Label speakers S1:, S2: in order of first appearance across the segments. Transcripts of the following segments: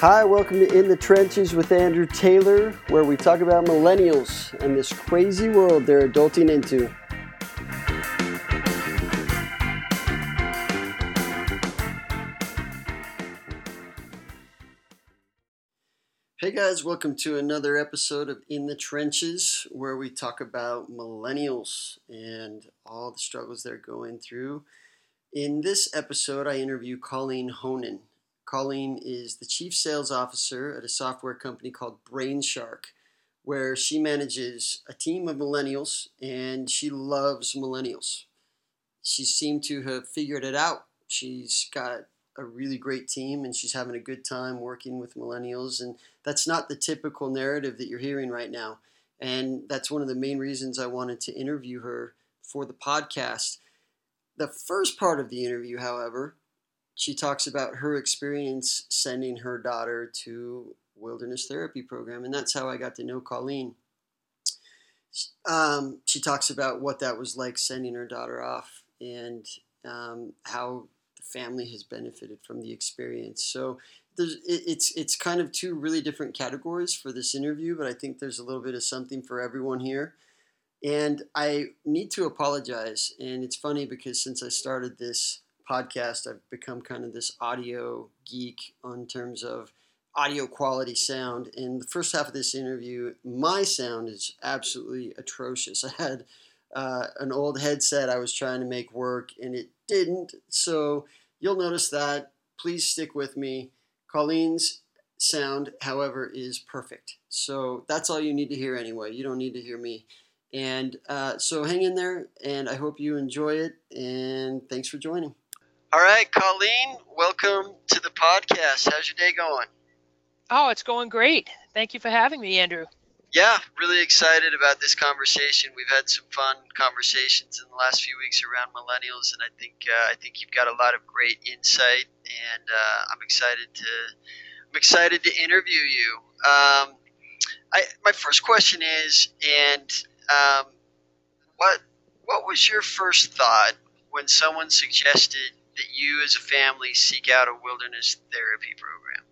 S1: Hi, welcome to In the Trenches with Andrew Taylor, where we talk about millennials and this crazy world they're adulting into. Hey guys, welcome to another episode of In the Trenches, where we talk about millennials and all the struggles they're going through. In this episode, I interview Colleen Honan. Colleen is the chief sales officer at a software company called Brainshark, where she manages a team of millennials and she loves millennials. She seemed to have figured it out. She's got a really great team and she's having a good time working with millennials. And that's not the typical narrative that you're hearing right now. And that's one of the main reasons I wanted to interview her for the podcast. The first part of the interview, however, she talks about her experience sending her daughter to wilderness therapy program and that's how i got to know colleen um, she talks about what that was like sending her daughter off and um, how the family has benefited from the experience. So there's, it's it's kind of two really different categories for this interview, but I think there's a little bit of something for everyone here. And I need to apologize. And it's funny because since I started this podcast, I've become kind of this audio geek on terms of audio quality sound. And the first half of this interview, my sound is absolutely atrocious. I had uh, an old headset I was trying to make work, and it didn't. So You'll notice that. Please stick with me. Colleen's sound, however, is perfect. So that's all you need to hear anyway. You don't need to hear me. And uh, so hang in there, and I hope you enjoy it. And thanks for joining. All right, Colleen, welcome to the podcast. How's your day going?
S2: Oh, it's going great. Thank you for having me, Andrew
S1: yeah, really excited about this conversation. We've had some fun conversations in the last few weeks around millennials, and I think uh, I think you've got a lot of great insight, and uh, I'm excited to I'm excited to interview you. Um, I, my first question is, and um, what what was your first thought when someone suggested that you, as a family, seek out a wilderness therapy program?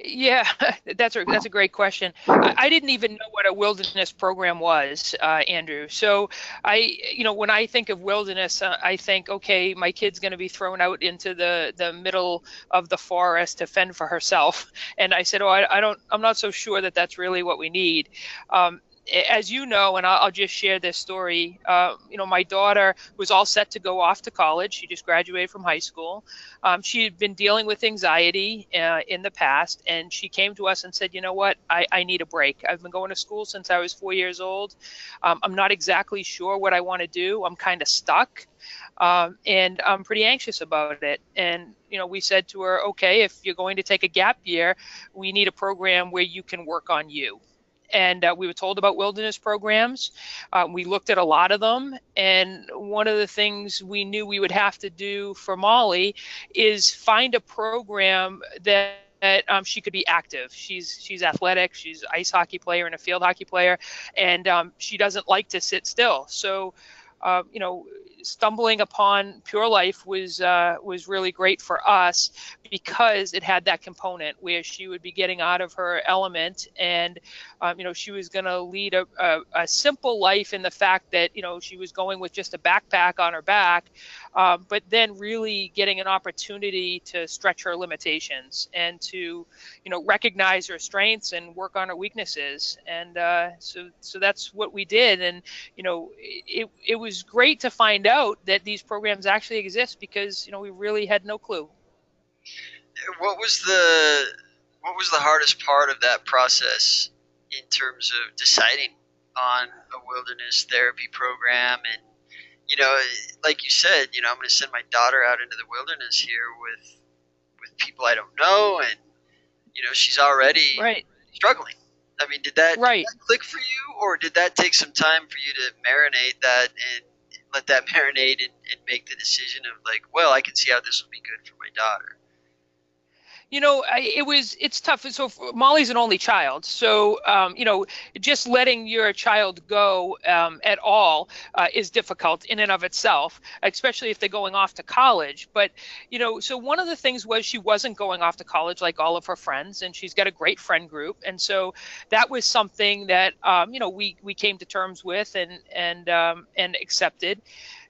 S2: Yeah, that's a that's a great question. I, I, didn't even know what a wilderness program was, uh, Andrew. So I, you know, when I think of wilderness, uh, I think, okay, my kid's going to be thrown out into the the middle of the forest to fend for herself. And I said, oh, I, I don't, I'm not so sure that that's really what we need. Um, as you know, and I'll, just share this story. Uh, you know, my daughter was all set to go off to college. She just graduated from high school. Um, she had been dealing with anxiety uh, in the past, and she came to us and said, "You know what? I, I need a break. I've been going to school since I was four years old. Um, I'm not exactly sure what I want to do. I'm kind of stuck." Um, and I'm pretty anxious about it. And you know, we said to her, okay, if you're going to take a gap year, we need a program where you can work on you and uh, we were told about wilderness programs. Uh, we looked at a lot of them, and one of the things we knew we would have to do for Molly is find a program that that um, she could be active. She's she's athletic. She's ice hockey player and a field hockey player, and um, she doesn't like to sit still. So, uh, you know, stumbling upon Pure Life was uh, was really great for us because it had that component where she would be getting out of her element, and um, you know she was going to lead a, a, a, simple life in the fact that you know she was going with just a backpack on her back, um, but then really getting an opportunity to stretch her limitations and to you know recognize her strengths and work on her weaknesses, and uh, so so that's what we did, and you know it it was great to find out that these programs actually exist because you know we really had no clue.
S1: What was the what was the hardest part of that process in terms of deciding on a wilderness therapy program and you know like you said you know i'm going to send my daughter out into the wilderness here with with people i don't know and you know she's already
S2: right.
S1: struggling i mean did that,
S2: right.
S1: Did that click for you or did that take some time for you to marinate that and let that marinate and, and make the decision of like, well, I can see how this will be good for my daughter.
S2: You know, I, it was it's tough. So Molly's an only child, so um, you know, just letting your child go um, at all uh, is difficult in and of itself, especially if they're going off to college. But you know, so one of the things was she wasn't going off to college like all of her friends, and she's got a great friend group, and so that was something that um, you know we we came to terms with and and um, and accepted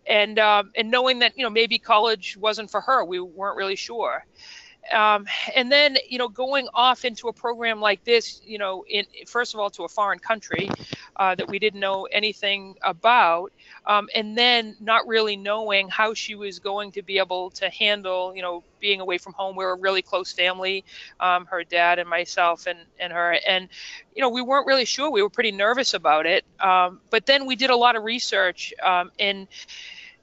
S2: and um, and knowing that you know maybe college wasn't for her, we weren't really sure um, and then you know going off into a program like this you know in first of all to a foreign country uh, that we didn't know anything about um, and then not really knowing how she was going to be able to handle you know being away from home. We are a really close family um, her dad and myself and, and her. And you know we weren't really sure. We were pretty nervous about it. Um, but then we did a lot of research um, and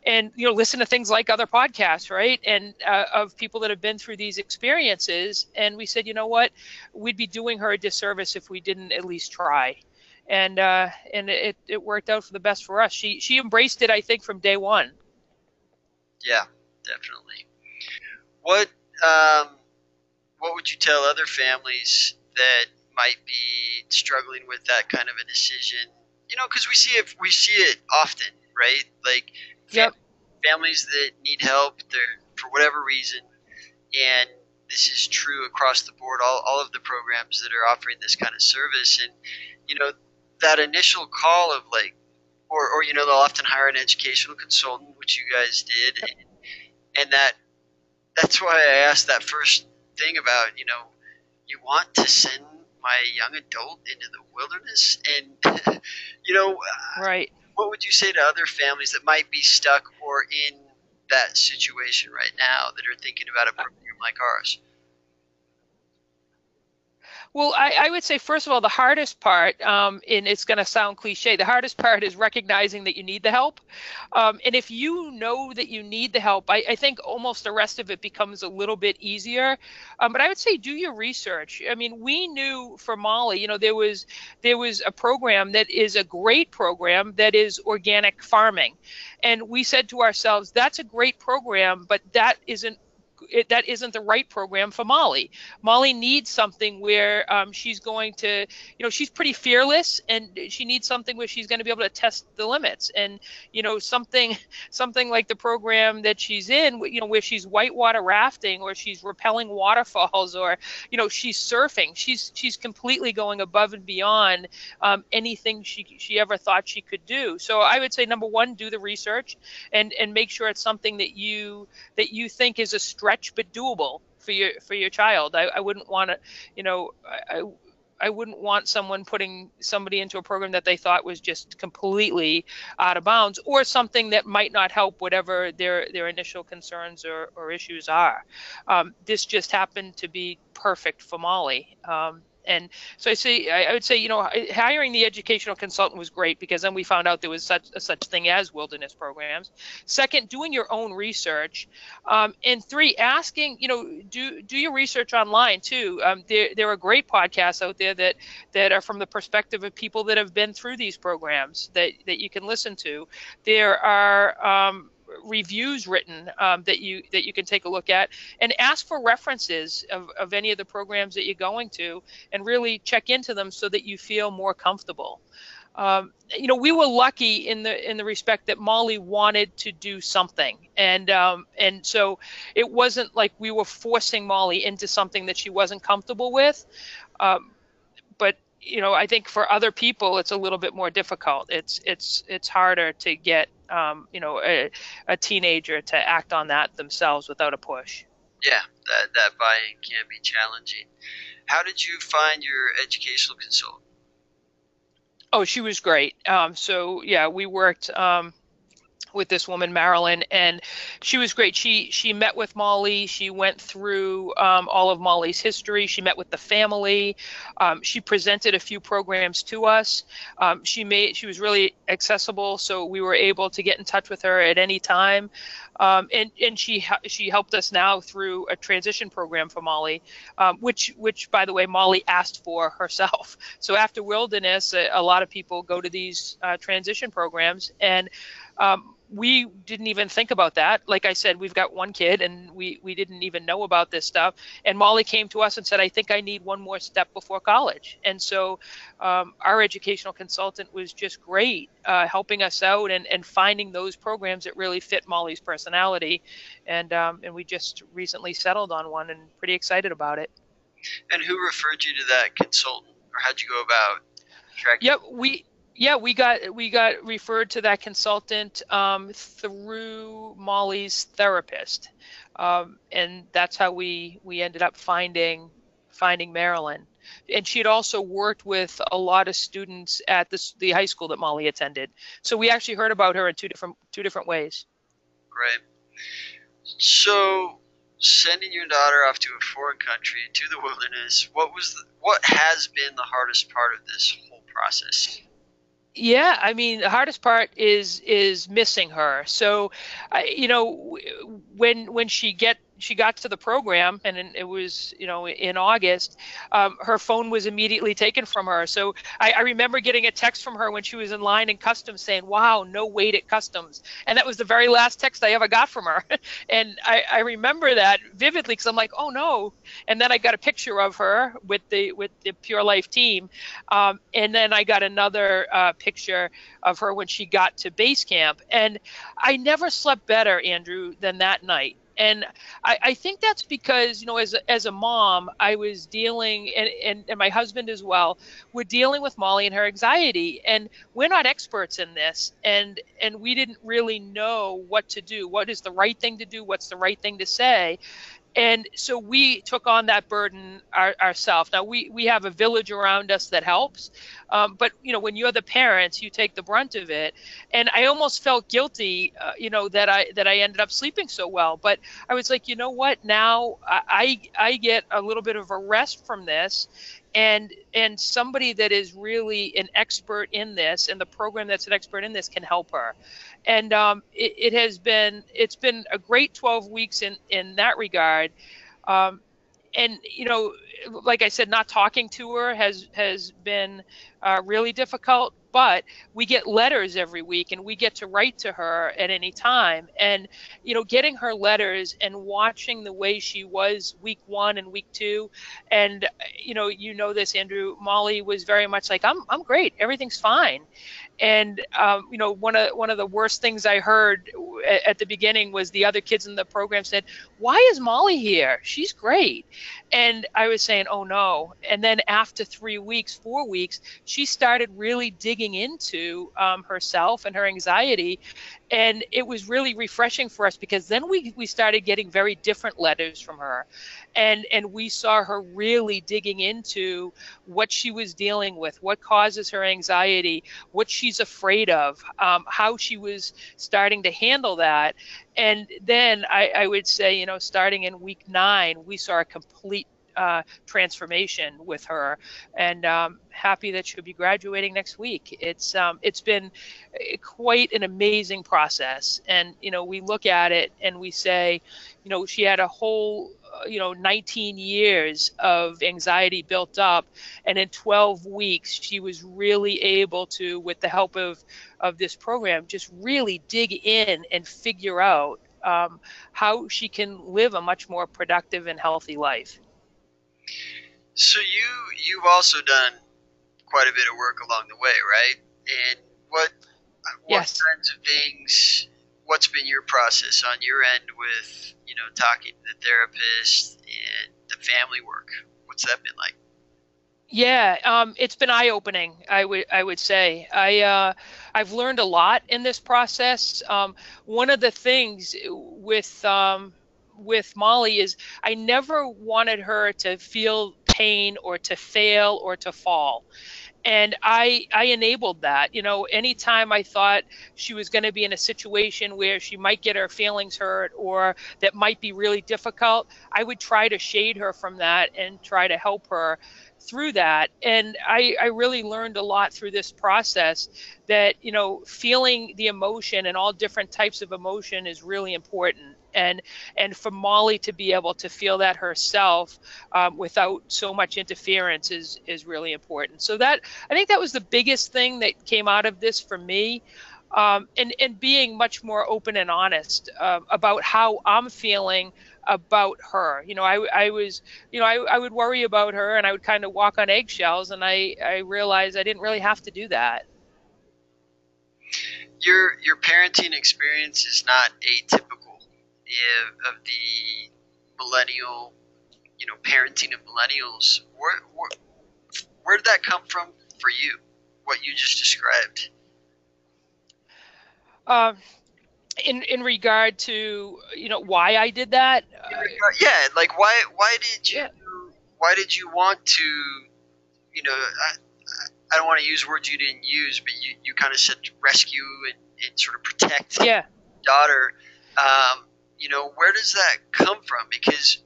S2: and you know listen to things like other podcasts right? And uh, of people that have been through these experiences. And we said you know what? We'd be doing her a disservice if we didn't at least try. And uh, and it, it worked out for the best for us. She she embraced it i think from day one.
S1: Yeah definitely. What um what would you tell other families that might be struggling with that kind of a decision? You know because we see it we see it often right? Like
S2: yep.
S1: families that need help for whatever reason, and this is true across the board. All, all of the programs that are offering this kind of service, and you know that initial call of like, or or you know they'll often hire an educational consultant, which you guys did, and, and that that's why I asked that first thing about you know you want to send my young adult into the wilderness and you know uh,
S2: right
S1: what would you say to other families that might be stuck or in that situation right now that are thinking about a program like ours?
S2: Well, I, I, would say, first of all, the hardest part, um, and it's going to sound cliche, the hardest part is recognizing that you need the help. Um, and if you know that you need the help, I, I, think almost the rest of it becomes a little bit easier. Um, but I would say do your research. I mean, we knew for Molly, you know, there was there was a program that is a great program that is organic farming. And we said to ourselves, that's a great program, but that isn't it, that isn't the right program for Molly. Molly needs something where um, she's going to, you know, she's pretty fearless, and she needs something where she's going to be able to test the limits. And you know, something something like the program that she's in, you know, where she's whitewater rafting or she's rappelling waterfalls or you know she's surfing. She's she's completely going above and beyond um, anything she she ever thought she could do. So I would say number one, do the research and and make sure it's something that you that you think is a stretch stretch but doable for your for your child. I, I wouldn't want to, you know, I, I wouldn't want someone putting somebody into a program that they thought was just completely out of bounds or something that might not help whatever their their initial concerns or, or issues are. Um, this just happened to be perfect for Molly. Um, and so I say I, would say you know hiring the educational consultant was great because then we found out there was such a such thing as wilderness programs. Second, doing your own research, um, and three, asking you know do do your research online too. Um, there there are great podcasts out there that that are from the perspective of people that have been through these programs that that you can listen to. There are um, reviews written um, that you that you can take a look at and ask for references of, of any of the programs that you're going to and really check into them so that you feel more comfortable. Um, you know we were lucky in the in the respect that Molly wanted to do something. And um, and so it wasn't like we were forcing Molly into something that she wasn't comfortable with. Um, but you know I think for other people it's a little bit more difficult it's it's it's harder to get um, you know, a, a teenager to act on that themselves without a push.
S1: Yeah, that that buy-in can be challenging. How did you find your educational consultant?
S2: Oh, she was great. Um, so yeah, we worked. Um, with this woman Marilyn, and she was great. She she met with Molly. She went through um, all of Molly's history. She met with the family. Um, she presented a few programs to us. Um, she made she was really accessible, so we were able to get in touch with her at any time. Um, and and she she helped us now through a transition program for Molly, um, which which by the way Molly asked for herself. So after Wilderness, a, a lot of people go to these uh, transition programs, and Um, we didn't even think about that. Like I said, we've got one kid and we, we didn't even know about this stuff. And Molly came to us and said, I think I need one more step before college. And so um, our educational consultant was just great, uh, helping us out and, and finding those programs that really fit Molly's personality. And, um, and we just recently settled on one and pretty excited about it.
S1: And who referred you to that consultant or how'd you go about tracking?
S2: Yep. We, yeah, we got we got referred to that consultant um, through Molly's therapist, um, and that's how we we ended up finding finding Marilyn. And she had also worked with a lot of students at the the high school that Molly attended. So we actually heard about her in two different two different ways.
S1: Great. So sending your daughter off to a foreign country to the wilderness, what was the, what has been the hardest part of this whole process?
S2: Yeah, I mean, the hardest part is is missing her. So, I, you know, when when she get she got to the program and it was you know in august um, her phone was immediately taken from her. So I, I, remember getting a text from her when she was in line in customs saying wow no wait at customs. And that was the very last text i ever got from her. And i, I remember that vividly because i'm like oh no. And then i got a picture of her with the with the pure life team um, and then i got another uh, picture of her when she got to base camp. And i never slept better andrew than that night and I, I, think that's because you know as a, as a mom i was dealing and, and, and my husband as well we're dealing with molly and her anxiety. And we're not experts in this and and we didn't really know what to do. What is the right thing to do? What's the right thing to say and so we took on that burden our, ourselves. Now we we have a village around us that helps um, but you know when you're the parents you take the brunt of it. And i almost felt guilty uh, you know that i that i ended up sleeping so well. But i was like you know what? Now i i get a little bit of a rest from this and and somebody that is really an expert in this and the program that's an expert in this can help her. And um, it, it, has been it's been a great 12 weeks in in that regard. Um, and you know like i said not talking to her has has been uh, really difficult but we get letters every week and we get to write to her at any time. And you know getting her letters and watching the way she was week one and week two and you know you know this andrew molly was very much like i'm, I'm great. Everything's fine. And um, you know one of one of the worst things I heard at, at, the beginning was the other kids in the program said, "Why is Molly here? She's great." And I was saying, "Oh no!" And then after three weeks, four weeks, she started really digging into um, herself and her anxiety, and it was really refreshing for us because then we we started getting very different letters from her and and we saw her really digging into what she was dealing with what causes her anxiety what she's afraid of um, how she was starting to handle that. And then I, I would say you know starting in week nine we saw a complete uh, transformation with her, and um, happy that she'll be graduating next week. It's um, it's been eh, quite an amazing process, and you know we look at it and we say, you know, she had a whole you know 19 years of anxiety built up and in 12 weeks she was really able to with the help of of this program just really dig in and figure out um, how she can live a much more productive and healthy life
S1: so you you've also done quite a bit of work along the way, right? And what what yes. kinds of things? What's been your process on your end with you know talking to the therapist and the family work? What's that been like?
S2: Yeah, um, it's been eye opening. I would I would say I uh, I've learned a lot in this process. Um, one of the things with um, with Molly is I never wanted her to feel pain or to fail or to fall. And I I enabled that. You know, anytime I thought she was going to be in a situation where she might get her feelings hurt or that might be really difficult, I would try to shade her from that and try to help her through that and I, I really learned a lot through this process that you know feeling the emotion and all different types of emotion is really important and and for Molly to be able to feel that herself um, without so much interference is is really important. So that I think that was the biggest thing that came out of this for me. um, and and being much more open and honest uh, about how I'm feeling about her. You know, I, I was, you know, I, I would worry about her and I would kind of walk on eggshells, and I I realized I didn't really have to do that.
S1: Your your parenting experience is not atypical of the millennial, you know, parenting of millennials. Where, where where did that come from for you? What you just described.
S2: Um, in in regard to you know why I did that.
S1: yeah, like why why did you yeah. why did you want to you know I, I don't want to use words you didn't use, but you, you kind of said rescue and, and sort of protect
S2: yeah.
S1: daughter. Um, you know, where does that come from? Because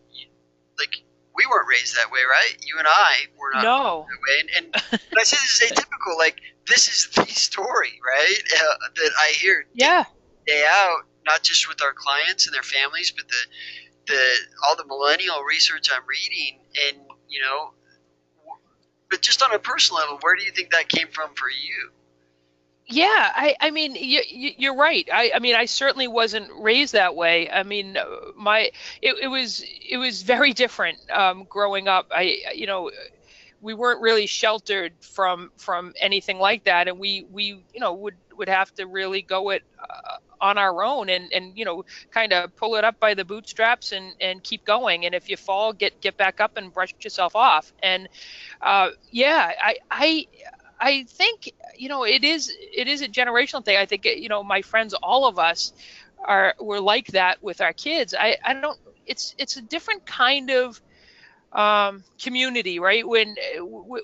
S1: like we weren't raised that way, right? You and I were not
S2: no.
S1: that way. And, and I say this is atypical, like this is the story, right? Uh, that I hear
S2: yeah.
S1: day, day out, not just with our clients and their families, but the the all the millennial research I'm reading, and you know, but just on a personal level, where do you think that came from for you?
S2: Yeah, I, I mean, you, you're right. I, I mean, I certainly wasn't raised that way. I mean, my, it, it was, it was very different um, growing up. I, you know, we weren't really sheltered from from anything like that, and we, we, you know, would would have to really go it uh, on our own and and you know kind of pull it up by the bootstraps and and keep going and if you fall get get back up and brush yourself off and uh, yeah i i I think you know it is it is a generational thing. I think you know my friends, all of us, are were like that with our kids. I I don't. It's it's a different kind of um, community, right? When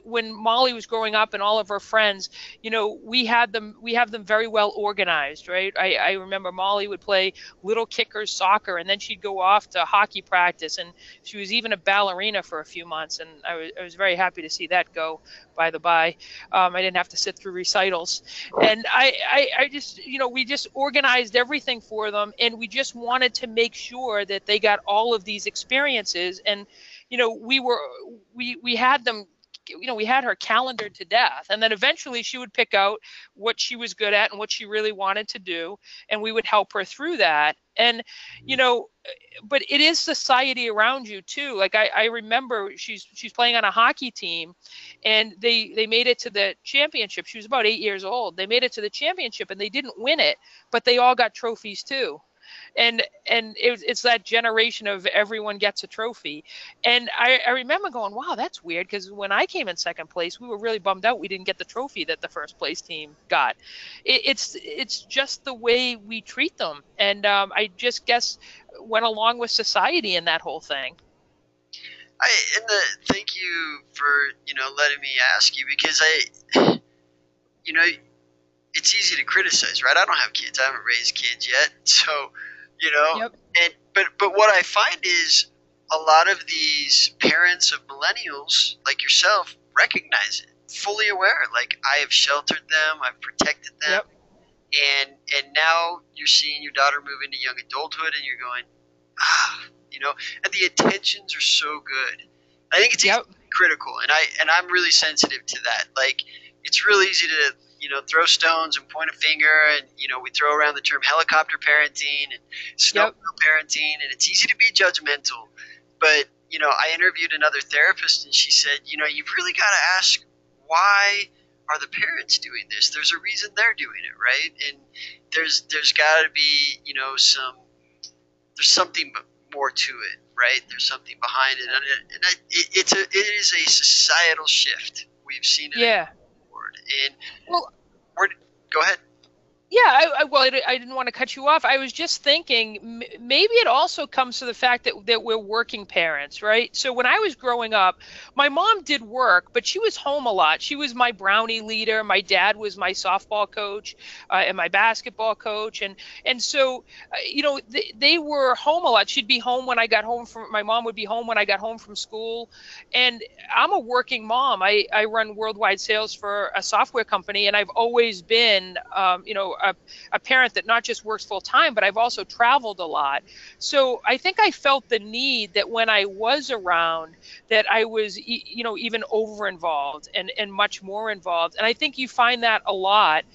S2: when Molly was growing up and all of her friends, you know, we had them we have them very well organized, right? I, I remember Molly would play little kickers soccer, and then she'd go off to hockey practice, and she was even a ballerina for a few months, and I was I was very happy to see that go. By the by, um, I didn't have to sit through recitals, and I, I I just you know we just organized everything for them, and we just wanted to make sure that they got all of these experiences and you know, we were we we had them you know we had her calendared to death. And then eventually she would pick out what she was good at and what she really wanted to do and we would help her through that. And mm-hmm. you know but it is society around you too. Like i, I remember she's she's playing on a hockey team and they they made it to the championship. She was about eight years old. They made it to the championship and they didn't win it but they all got trophies too and and it, it's that generation of everyone gets a trophy. And i, I remember going wow that's weird. Because when i came in second place we were really bummed out we didn't get the trophy that the first place team got. It, it's it's just the way we treat them. And um, i just guess went along with society in that whole thing.
S1: I and the thank you for you know letting me ask you because I you know it's easy to criticize right? I don't have kids. I haven't raised kids yet. So you know
S2: yep.
S1: and but but what i find is a lot of these parents of millennials like yourself recognize it fully aware. Like i have sheltered them i've protected them.
S2: Yep.
S1: and and now you're seeing your daughter move into young adulthood and you're going ah you know? And the intentions are so good. I think it's
S2: yep.
S1: critical and i and i'm really sensitive to that. Like it's really easy to you know, throw stones and point a finger, and you know, we throw around the term helicopter parenting and snow yep. parenting, and it's easy to be judgmental. But you know, I interviewed another therapist, and she said, you know, you've really got to ask why are the parents doing this? There's a reason they're doing it, right? And there's there's got to be you know some there's something more to it, right? There's something behind it, and, it, and it, it's a it is a societal shift. We've seen it.
S2: Yeah.
S1: And well, where, go ahead.
S2: Yeah, I, I, well, I, I, didn't want to cut you off. I was just thinking maybe it also comes to the fact that, that we're working parents, right? So when I was growing up, my mom did work, but she was home a lot. She was my brownie leader. My dad was my softball coach uh, and my basketball coach, and and so uh, you know they, they were home a lot. She'd be home when I got home from. My mom would be home when I got home from school, and I'm a working mom. I I run worldwide sales for a software company, and I've always been, um, you know a, a parent that not just works full time, but I've also traveled a lot. So I think I felt the need that when I was around, that I was, you know, even over involved and, and much more involved. And I think you find that a lot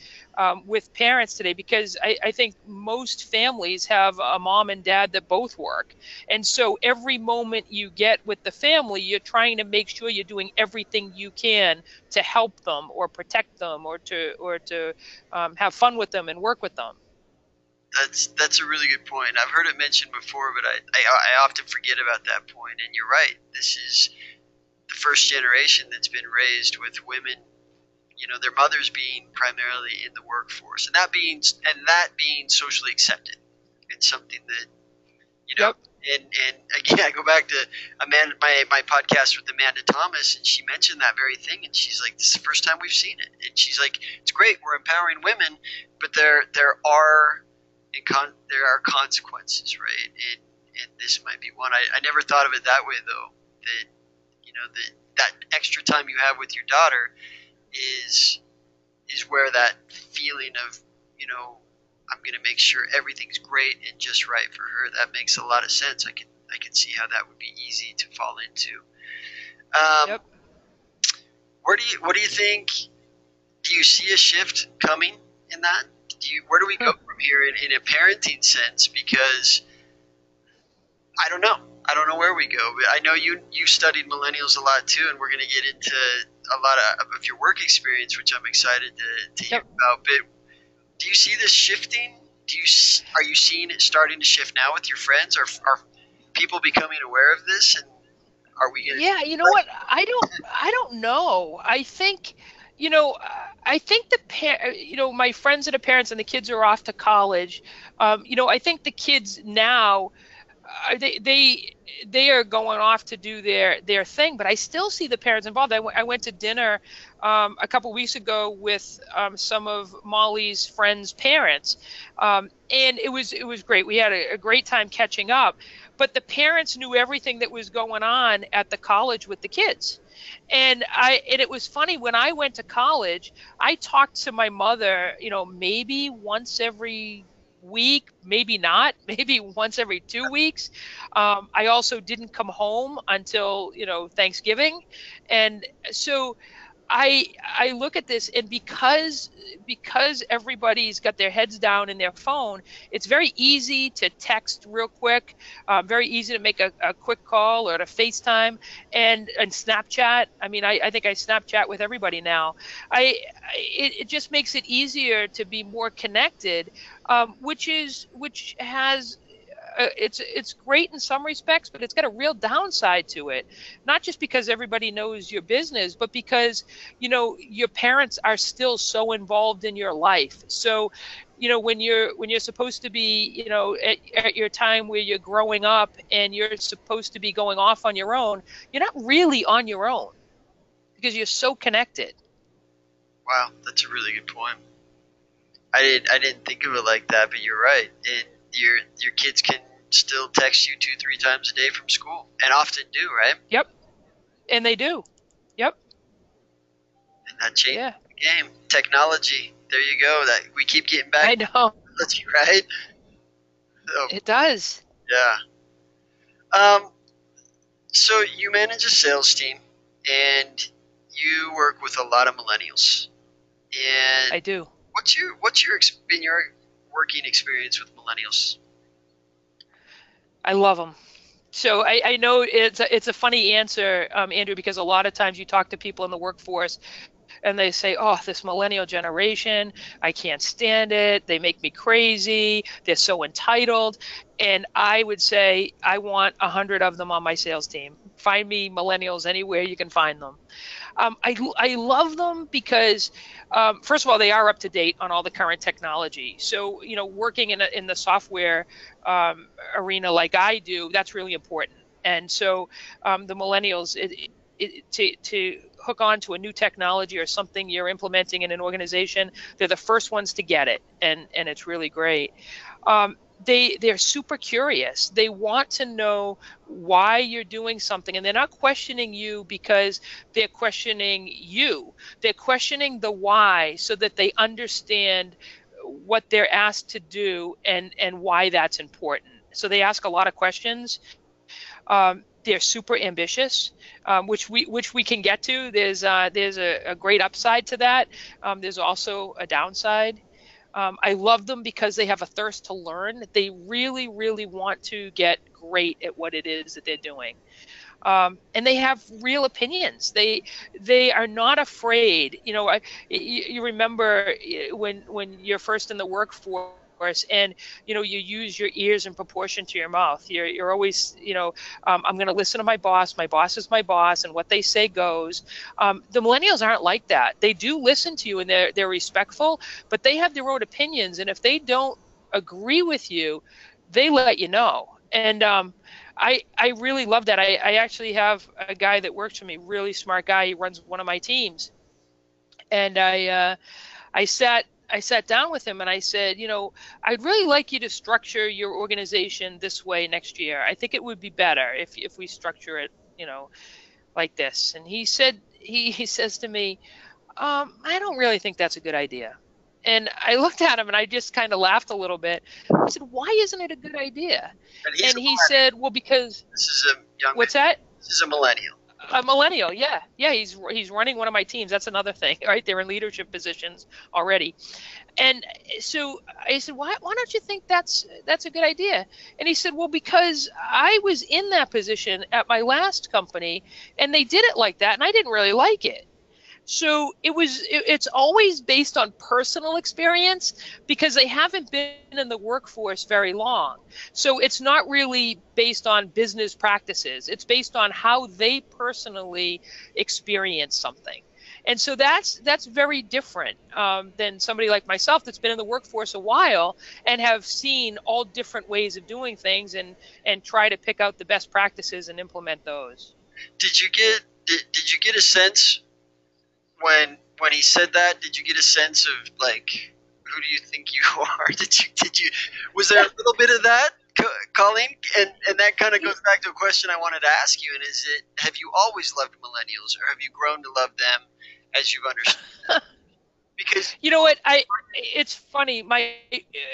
S2: um, with parents today because I, I, think most families have a mom and dad that both work. And so every moment you get with the family, you're trying to make sure you're doing everything you can to help them or protect them or to or to um, have fun with them and work with them.
S1: That's that's a really good point. I've heard it mentioned before, but I, I, I often forget about that point. And you're right. This is the first generation that's been raised with women you know their mothers being primarily in the workforce and that being and that being socially accepted. It's something that you know yep. and and again i go back to amanda my my podcast with amanda thomas and she mentioned that very thing and she's like this is the first time we've seen it. And she's like it's great we're empowering women but there there are con- there are consequences right? And and this might be one. I, I never thought of it that way though that you know that that extra time you have with your daughter is is where that feeling of you know I'm going to make sure everything's great and just right for her. That makes a lot of sense. I can I can see how that would be easy to fall into. Um, yep. Where do you what do you think? Do you see a shift coming in that? Do you where do we go from here in, in a parenting sense? Because I don't know. I don't know where we go. But I know you you studied millennials a lot too, and we're going to get into a lot of, of your work experience, which I'm excited to, to yep. hear about. But do you see this shifting? Do you are you seeing it starting to shift now with your friends? Are are people becoming aware of this? And are we?
S2: Yeah, you know what? I don't. I don't know. I think you know, I think the par- you know my friends and the parents and the kids are off to college. Um, you know, I think the kids now they they they are going off to do their their thing but i still see the parents involved. I, w- I went to dinner um, a couple weeks ago with um, some of molly's friends parents. Um, and it was it was great. We had a, a, great time catching up but the parents knew everything that was going on at the college with the kids. And i and it was funny when i went to college i talked to my mother you know maybe once every week, maybe not, maybe once every two weeks. Um, I also didn't come home until you know Thanksgiving, and so I I look at this and because because everybody's got their heads down in their phone, it's very easy to text real quick, uh, very easy to make a, a, quick call or to FaceTime and and Snapchat. I mean, I, I think I Snapchat with everybody now. I it, it just makes it easier to be more connected, um, which is which has Uh, it's it's great in some respects, but it's got a real downside to it. Not just because everybody knows your business, but because you know your parents are still so involved in your life. So, you know when you're when you're supposed to be you know at, at your time where you're growing up and you're supposed to be going off on your own, you're not really on your own because you're so connected.
S1: Wow, that's a really good point. I didn't I didn't think of it like that, but you're right. It your your kids can still text you two three times a day from school, and often do, right?
S2: Yep, and they do. Yep.
S1: And that changed yeah. the game. Technology. There you go. That we keep getting back.
S2: I know.
S1: That's right.
S2: So, it does.
S1: Yeah. Um. So you manage a sales team, and you work with a lot of millennials. And
S2: I do.
S1: What's your what's your been your working experience with millennials?
S2: I love them. So I, I know it's a, it's a funny answer, um, Andrew, because a lot of times you talk to people in the workforce and they say, "Oh, this millennial generation, I can't stand it. They make me crazy. They're so entitled." And I would say, I want a hundred of them on my sales team. Find me millennials anywhere you can find them. Um, I I love them because um, first of all, they are up to date on all the current technology. So, you know, working in, a, in the software um, arena like I do, that's really important. And so um, the millennials, it, it, to, to hook on to a new technology or something you're implementing in an organization, they're the first ones to get it. And, and it's really great. They they're super curious they want to know why you're doing something and they're not questioning you because they're questioning you they're questioning the why so that they understand what they're asked to do and and why that's important so they ask a lot of questions um, they're super ambitious, um, which we which we can get to. There's uh, there's a, a, great upside to that. Um, there's also a downside. Um, I love them because they have a thirst to learn. They really, really want to get great at what it is that they're doing. Um, and they have real opinions. They they are not afraid. You know, I, you, you remember when when you're first in the workforce and you know you use your ears in proportion to your mouth. You're, you're always you know um, i'm going to listen to my boss my boss is my boss and what they say goes. Um, the millennials aren't like that. They do listen to you and they're, they're respectful but they have their own opinions and if they don't agree with you they let you know. And um, I, I really love that. I, I actually have a guy that works for me, really smart guy. He runs one of my teams, and I uh, I sat I sat down with him and I said, you know, I'd really like you to structure your organization this way next year. I think it would be better if if we structure it, you know, like this. And he said he he says to me, um, I don't really think that's a good idea. And I looked at him and I just kind of laughed a little bit. I said, "Why isn't it a good idea?"
S1: And,
S2: and he said, "Well, because
S1: this is a young.
S2: What's that?
S1: This is a millennial.
S2: A millennial, yeah, yeah. He's he's running one of my teams. That's another thing, right? They're in leadership positions already, and so I said, why why don't you think that's that's a good idea? And he said, well, because I was in that position at my last company, and they did it like that, and I didn't really like it. So it was it, it's always based on personal experience because they haven't been in the workforce very long. So it's not really based on business practices. It's based on how they personally experience something. And so that's that's very different um, than somebody like myself that's been in the workforce a while and have seen all different ways of doing things and and try to pick out the best practices and implement those.
S1: Did you get did, did you get a sense when when he said that, did you get a sense of like who do you think you are? Did you did you was there a little bit of that, Colleen? And and that kind of goes back to a question I wanted to ask you. And is it have you always loved millennials, or have you grown to love them as you've understood? because
S2: you know what? I it's funny my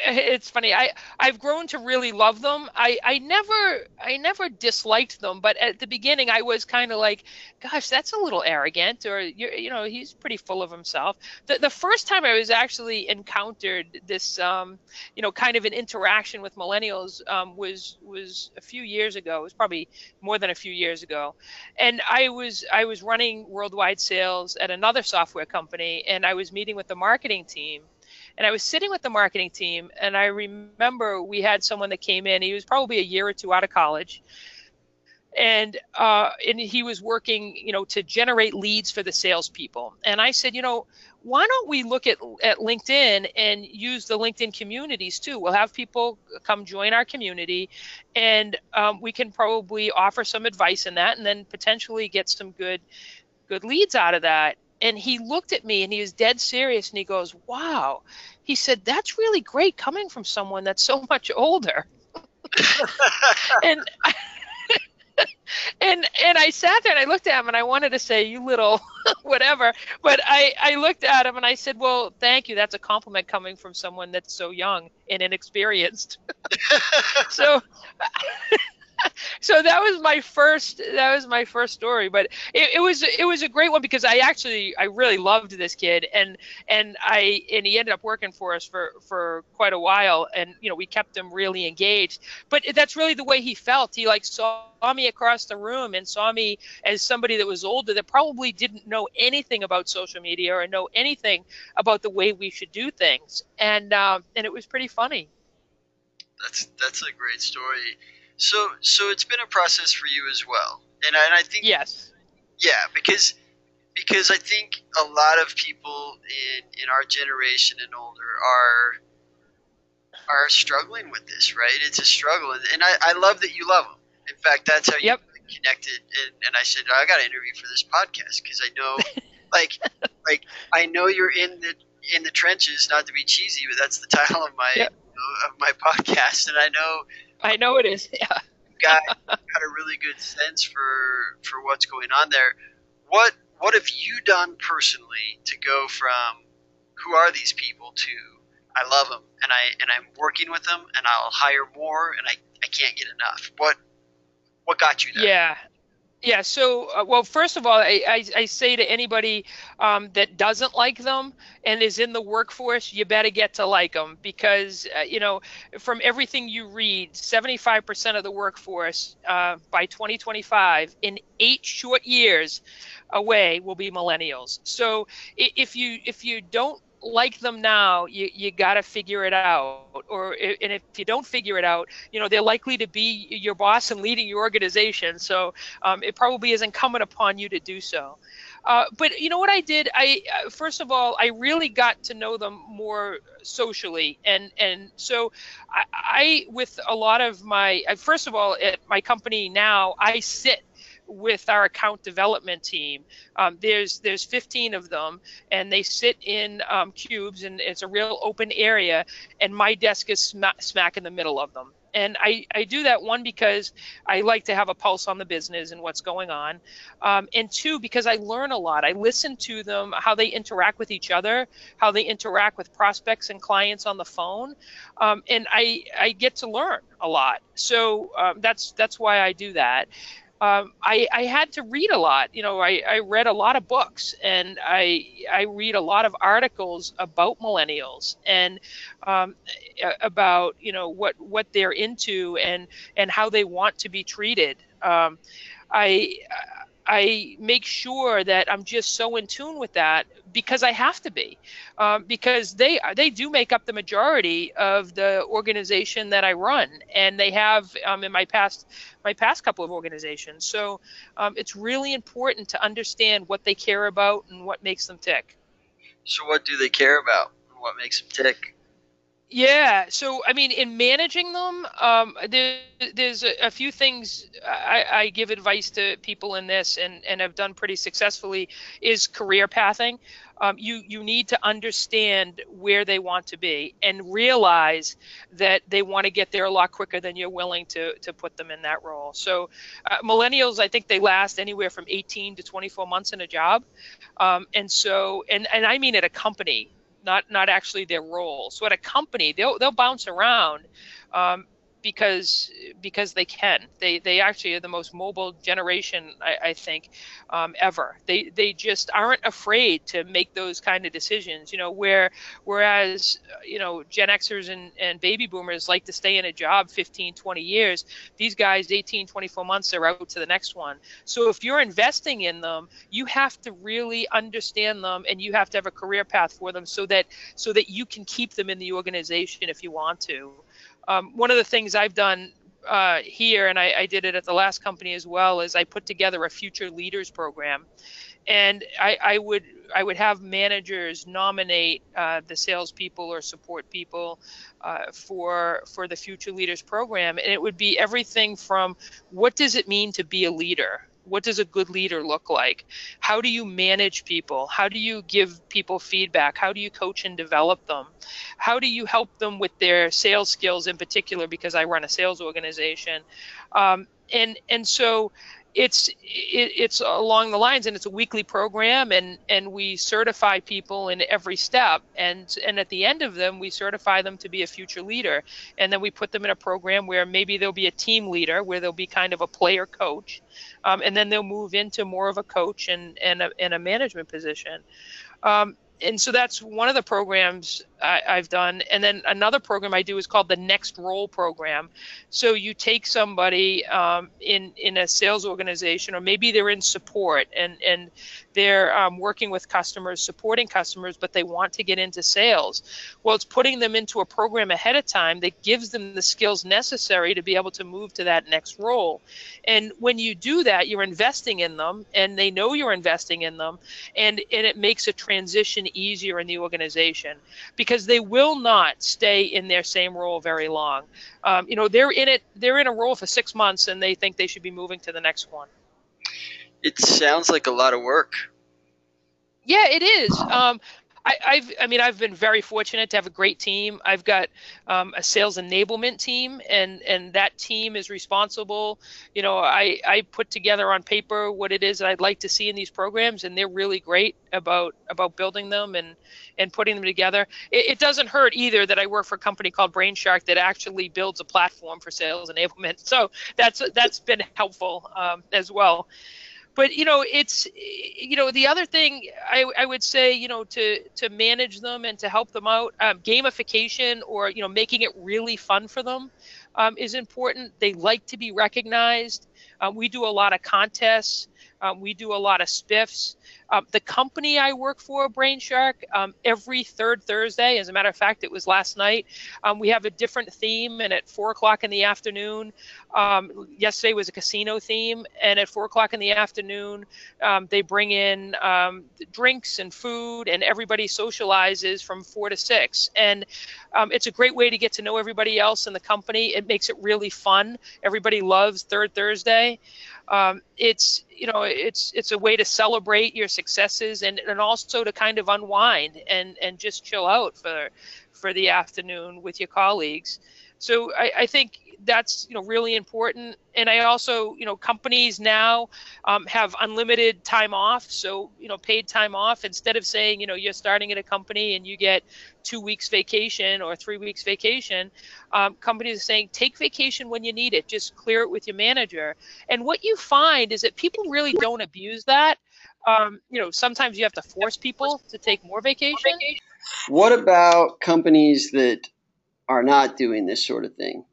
S2: it's funny. I i've grown to really love them. I i never i never disliked them but at the beginning i was kind of like gosh that's a little arrogant or you you know he's pretty full of himself. The the first time i was actually encountered this um you know kind of an interaction with millennials um was was a few years ago. It was probably more than a few years ago. And i was i was running worldwide sales at another software company and i was meeting with the marketing team and I was sitting with the marketing team, and I remember we had someone that came in. He was probably a year or two out of college, and uh, and he was working, you know, to generate leads for the salespeople. And I said, you know, why don't we look at at LinkedIn and use the LinkedIn communities too? We'll have people come join our community, and um, we can probably offer some advice in that, and then potentially get some good good leads out of that and he looked at me and he was dead serious and he goes, Wow. He said, That's really great coming from someone that's so much older. and and and I sat there and I looked at him and I wanted to say, You little whatever. But I, I looked at him and I said, Well, thank you. That's a compliment coming from someone that's so young and inexperienced. so so that was my first that was my first story but it, it, was it was a great one because i actually i really loved this kid and and i and he ended up working for us for for quite a while and you know we kept him really engaged but that's really the way he felt. He like saw me across the room and saw me as somebody that was older that probably didn't know anything about social media or know anything about the way we should do things. And um, and it was pretty funny.
S1: That's that's a great story so, so it's been a process for you as well, and I, and I think
S2: yes,
S1: yeah, because because I think a lot of people in in our generation and older are are struggling with this, right? It's a struggle, and, I, I love that you love them. In fact, that's how you
S2: yep.
S1: connected. And, and I said I got to interview for this podcast because I know, like, like I know you're in the in the trenches. Not to be cheesy, but that's the title of my
S2: yep.
S1: you know, of my podcast, and I know
S2: I know it is. Yeah.
S1: got got a really good sense for for what's going on there. What what have you done personally to go from who are these people to I love them and I and I'm working with them and I'll hire more and I, I can't get enough. What what got you there?
S2: Yeah. Yeah. So, uh, well, first of all, I, I, I say to anybody um, that doesn't like them and is in the workforce, you better get to like them because, uh, you know, from everything you read, 75% of the workforce uh, by 2025 in eight short years away will be millennials. So if you if you don't like them now, you, you got to figure it out. Or and if you don't figure it out, you know they're likely to be your boss and leading your organization. So um, it probably is incumbent upon you to do so. Uh, but you know what I did? I uh, first of all, I really got to know them more socially, and and so I, I with a lot of my first of all at my company now, I sit with our account development team. Um, there's there's 15 of them, and they sit in um, cubes, and it's a real open area. And my desk is smack, smack in the middle of them. And I, I do that one because I like to have a pulse on the business and what's going on, um, and two because I learn a lot. I listen to them how they interact with each other, how they interact with prospects and clients on the phone, um, and I I get to learn a lot. So um, that's that's why I do that um, I, I had to read a lot. You know, I, I read a lot of books and I I read a lot of articles about millennials and um, about you know what what they're into and and how they want to be treated. Um, I I make sure that I'm just so in tune with that because I have to be, um, because they they do make up the majority of the organization that I run, and they have um, in my past my past couple of organizations. So um, it's really important to understand what they care about and what makes them tick.
S1: So what do they care about? What makes them tick?
S2: Yeah. So, I mean, in managing them, um, there, there's a, a, few things I, I, give advice to people in this and, and have done pretty successfully is career pathing. Um, you, you need to understand where they want to be and realize that they want to get there a lot quicker than you're willing to, to put them in that role. So, uh, millennials, I think they last anywhere from 18 to 24 months in a job. Um, and so, and, and I mean at a company, not not actually their role. So at a company, they'll they'll bounce around. Um, because because they can. They they actually are the most mobile generation I, I think um, ever. They they just aren't afraid to make those kind of decisions. You know, where whereas you know Gen Xers and, and baby boomers like to stay in a job 15, 20 years. These guys 18, 24 months they're out to the next one. So if you're investing in them, you have to really understand them and you have to have a career path for them so that so that you can keep them in the organization if you want to. Um, one of the things I've done uh, here, and I, I, did it at the last company as well, is I put together a future leaders program, and I, I would I would have managers nominate uh, the salespeople or support people uh, for for the future leaders program, and it would be everything from what does it mean to be a leader what does a good leader look like? How do you manage people? How do you give people feedback? How do you coach and develop them? How do you help them with their sales skills in particular? Because i run a sales organization. Um, and and so it's it, it's along the lines and it's a weekly program and and we certify people in every step and and at the end of them we certify them to be a future leader. And then we put them in a program where maybe there'll be a team leader where they'll be kind of a player coach um, and then they'll move into more of a coach and and a, and a management position. Um, and so that's one of the programs I, have done. And then another program I do is called the Next Role program. So you take somebody um, in in a sales organization, or maybe they're in support and and they're um, working with customers, supporting customers, but they want to get into sales. Well, it's putting them into a program ahead of time that gives them the skills necessary to be able to move to that next role. And when you do that, you're investing in them, and they know you're investing in them, and and it makes a transition easier in the organization because they will not stay in their same role very long. Um, you know, they're in it, they're in a role for six months, and they think they should be moving to the next one.
S1: It sounds like a lot of work.
S2: Yeah, it is. Um, I, have I mean, I've been very fortunate to have a great team. I've got um, a sales enablement team, and and that team is responsible. You know, I I put together on paper what it is that I'd like to see in these programs, and they're really great about about building them and and putting them together. It, it doesn't hurt either that I work for a company called Brainshark that actually builds a platform for sales enablement. So that's that's been helpful um, as well but you know it's you know the other thing I, I would say you know to to manage them and to help them out um, gamification or you know making it really fun for them um, is important. They like to be recognized. Um, we do a lot of contests um, we do a lot of spiffs um, the company I work for, Brainshark, um, every third Thursday, as a matter of fact, it was last night, um, we have a different theme. And at four o'clock in the afternoon, um, yesterday was a casino theme. And at four o'clock in the afternoon, um, they bring in drinks and food, and everybody socializes from four to six. And it's a great way to get to know everybody else in the company. It makes it really fun. Everybody loves Third Thursday. Um, it's you know it's it's a way to celebrate your successes and, and also to kind of unwind and, and just chill out for for the afternoon with your colleagues. So I, I think that's you know really important. And i also you know companies now um, have unlimited time off. So you know paid time off instead of saying you know you're starting at a company and you get two weeks vacation or three weeks vacation um, companies are saying take vacation when you need it. Just clear it with your manager. And what you find is that people really don't abuse that. Um, you know, sometimes you have to force people to take more vacation.
S1: What about companies that are not doing this sort of thing?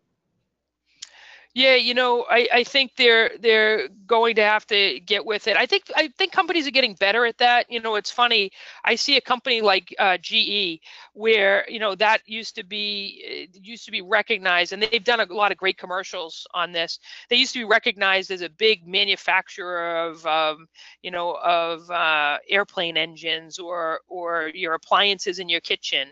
S2: Yeah, you know, I, I think they're they're going to have to get with it. I think I think companies are getting better at that. You know, it's funny. I see a company like uh, GE where you know that used to be used to be recognized, and they've done a lot of great commercials on this. They used to be recognized as a big manufacturer of um, you know of uh, airplane engines or or your appliances in your kitchen.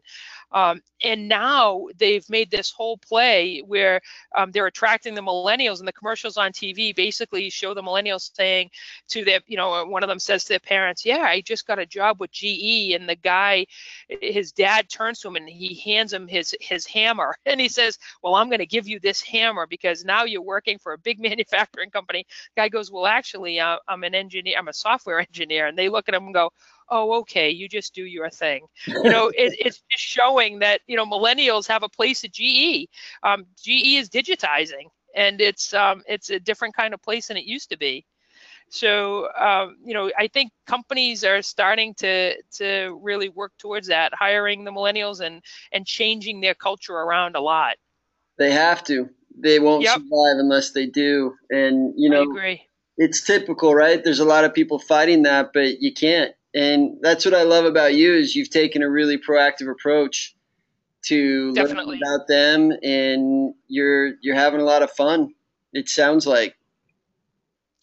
S2: Um, and now they've made this whole play where um, they're attracting the millennials, and the commercials on TV basically show the millennials saying to their, you know, one of them says to their parents, "Yeah, I just got a job with GE," and the guy, his dad turns to him and he hands him his his hammer, and he says, "Well, I'm going to give you this hammer because now you're working for a big manufacturing company." The guy goes, "Well, actually, uh, I'm an engineer. I'm a software engineer," and they look at him and go, oh, okay, you just do your thing. You know, it, it's just showing that you know millennials have a place at GE. Um, GE is digitizing, and it's um, it's a different kind of place than it used to be. So um, you know, I think companies are starting to to really work towards that, hiring the millennials and and changing their culture around a lot.
S1: They have to. They won't yep. survive unless they do. And you know, it's typical, right? There's a lot of people fighting that, but you can't and that's what I love about you is you've taken a really proactive approach to
S2: Definitely.
S1: learn about them, and you're you're having a lot of fun. It sounds like.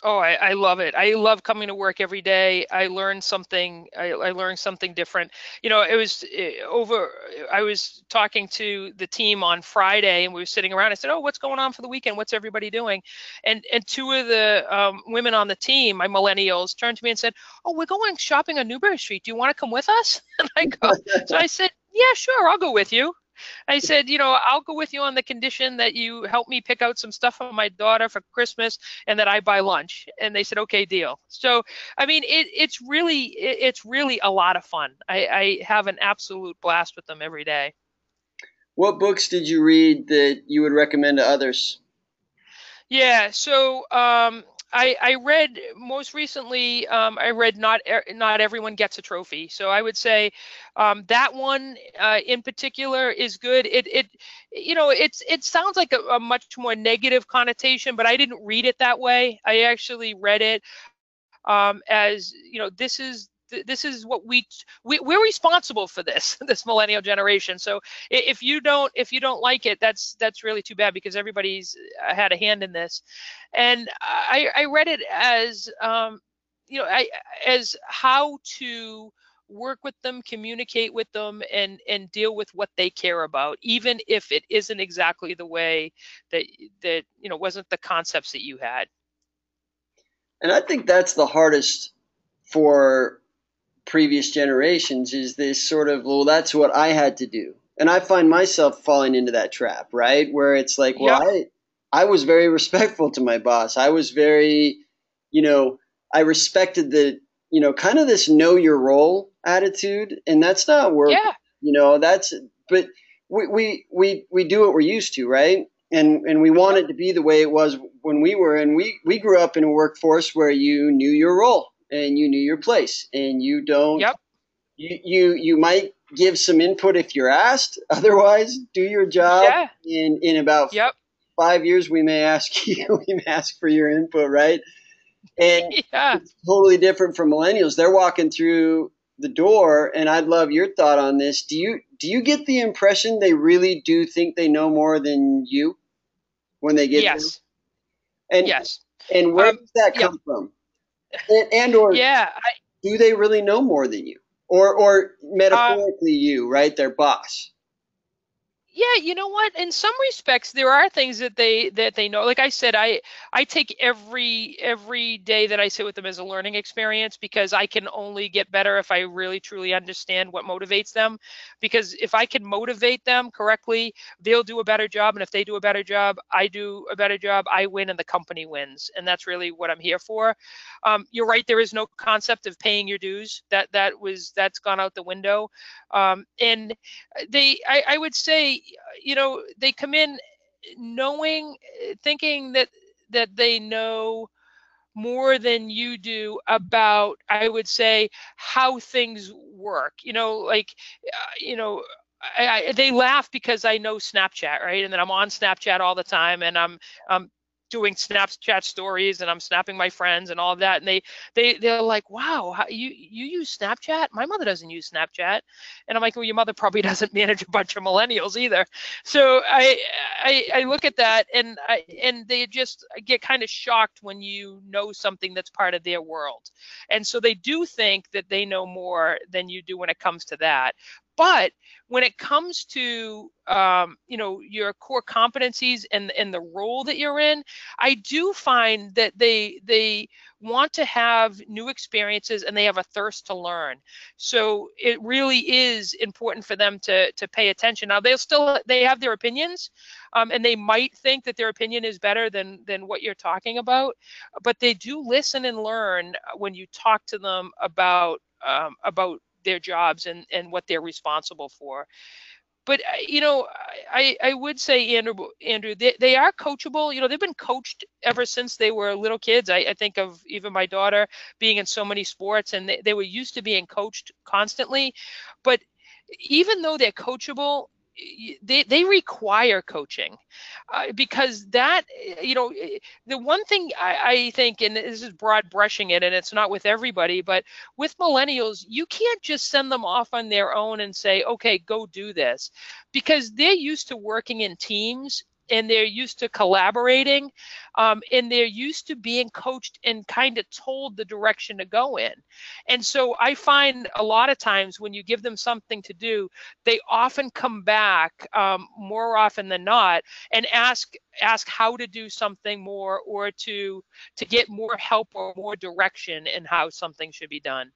S2: Oh, I, I, love it. I love coming to work every day. I learn something. I, I learn something different. You know, it was eh, over. I was talking to the team on Friday, and we were sitting around. I said, "Oh, what's going on for the weekend? What's everybody doing?" And and two of the um, women on the team, my millennials, turned to me and said, "Oh, we're going shopping on Newbury Street. Do you want to come with us?" And I go, so I said, "Yeah, sure, I'll go with you." I said, you know, I'll go with you on the condition that you help me pick out some stuff for my daughter for Christmas and that I buy lunch. And they said, okay, deal. So, I mean, it, it's really, it, it's really a lot of fun. I, I have an absolute blast with them every day.
S1: What books did you read that you would recommend to others?
S2: Yeah, so um, I, I read most recently. Um, I read not not everyone gets a trophy. So I would say um, that one uh, in particular is good. It it you know it's it sounds like a, a much more negative connotation, but I didn't read it that way. I actually read it um, as you know this is this is what we, we we're responsible for this this millennial generation. So if you don't if you don't like it that's that's really too bad because everybody's uh, had a hand in this. And i i read it as um you know i as how to work with them communicate with them and and deal with what they care about even if it isn't exactly the way that that you know wasn't the concepts that you had.
S1: And i think that's the hardest for previous generations is this sort of well that's what I had to do. And I find myself falling into that trap, right? Where it's like, well, I I was very respectful to my boss. I was very, you know, I respected the, you know, kind of this know your role attitude, and that's not work.
S2: Yeah.
S1: You know, that's but we we we we do what we're used to, right? And and we want it to be the way it was when we were, and we we grew up in a workforce where you knew your role and you knew your place, and you don't.
S2: Yep.
S1: You you you might give some input if you're asked. Otherwise, do your job.
S2: Yeah.
S1: In in about
S2: Yep.
S1: five years, we may ask you, we may ask for your input, right? And
S2: Yeah.
S1: it's totally different from millennials. They're walking through the door, and I'd love your thought on this. Do you do you get the impression they really do think they know more than you when they get
S2: Yes.
S1: And
S2: Yes.
S1: and where
S2: Um,
S1: does that come from? And, and or
S2: Yeah. I,
S1: do they really know more than you? Or or metaphorically uh, you, right? Their boss.
S2: Yeah you know what? In some respects there are things that they that they know like i said i i take every every day that i sit with them as a learning experience because i can only get better if i really truly understand what motivates them because if i can motivate them correctly they'll do a better job and if they do a better job i do a better job i win and the company wins and that's really what i'm here for. Um, you're right there is no concept of paying your dues. That that was that's gone out the window. Um, and they I, I would say you know they come in knowing thinking that that they know more than you do about i would say how things work you know like uh, you know I, I, they laugh because I know Snapchat, right? And then I'm on Snapchat all the time, and I'm I'm doing Snapchat stories, and I'm snapping my friends and all of that. And they they they're like, "Wow, how, you you use Snapchat? My mother doesn't use Snapchat." And I'm like, "Well, your mother probably doesn't manage a bunch of millennials either." So I I, I look at that, and I and they just get kind of shocked when you know something that's part of their world, and so they do think that they know more than you do when it comes to that. But when it comes to um, you know your core competencies and and the role that you're in, I do find that they they want to have new experiences and they have a thirst to learn. So it really is important for them to to pay attention. Now they'll still they have their opinions, um, and they might think that their opinion is better than than what you're talking about, but they do listen and learn when you talk to them about um, about their jobs and and what they're responsible for. But uh, you know i i would say andrew andrew they, they are coachable. You know they've been coached ever since they were little kids. I, I think of even my daughter being in so many sports and they, they were used to being coached constantly. But even though they're coachable they, they require coaching uh, because that you know the one thing I, I think and this is broad brushing it and it's not with everybody but with millennials you can't just send them off on their own and say okay go do this because they're used to working in teams and they're used to collaborating um, and they're used to being coached and kind of told the direction to go in. And so i find a lot of times when you give them something to do they often come back um, more often than not and ask ask how to do something more or to to get more help or more direction in how something should be done.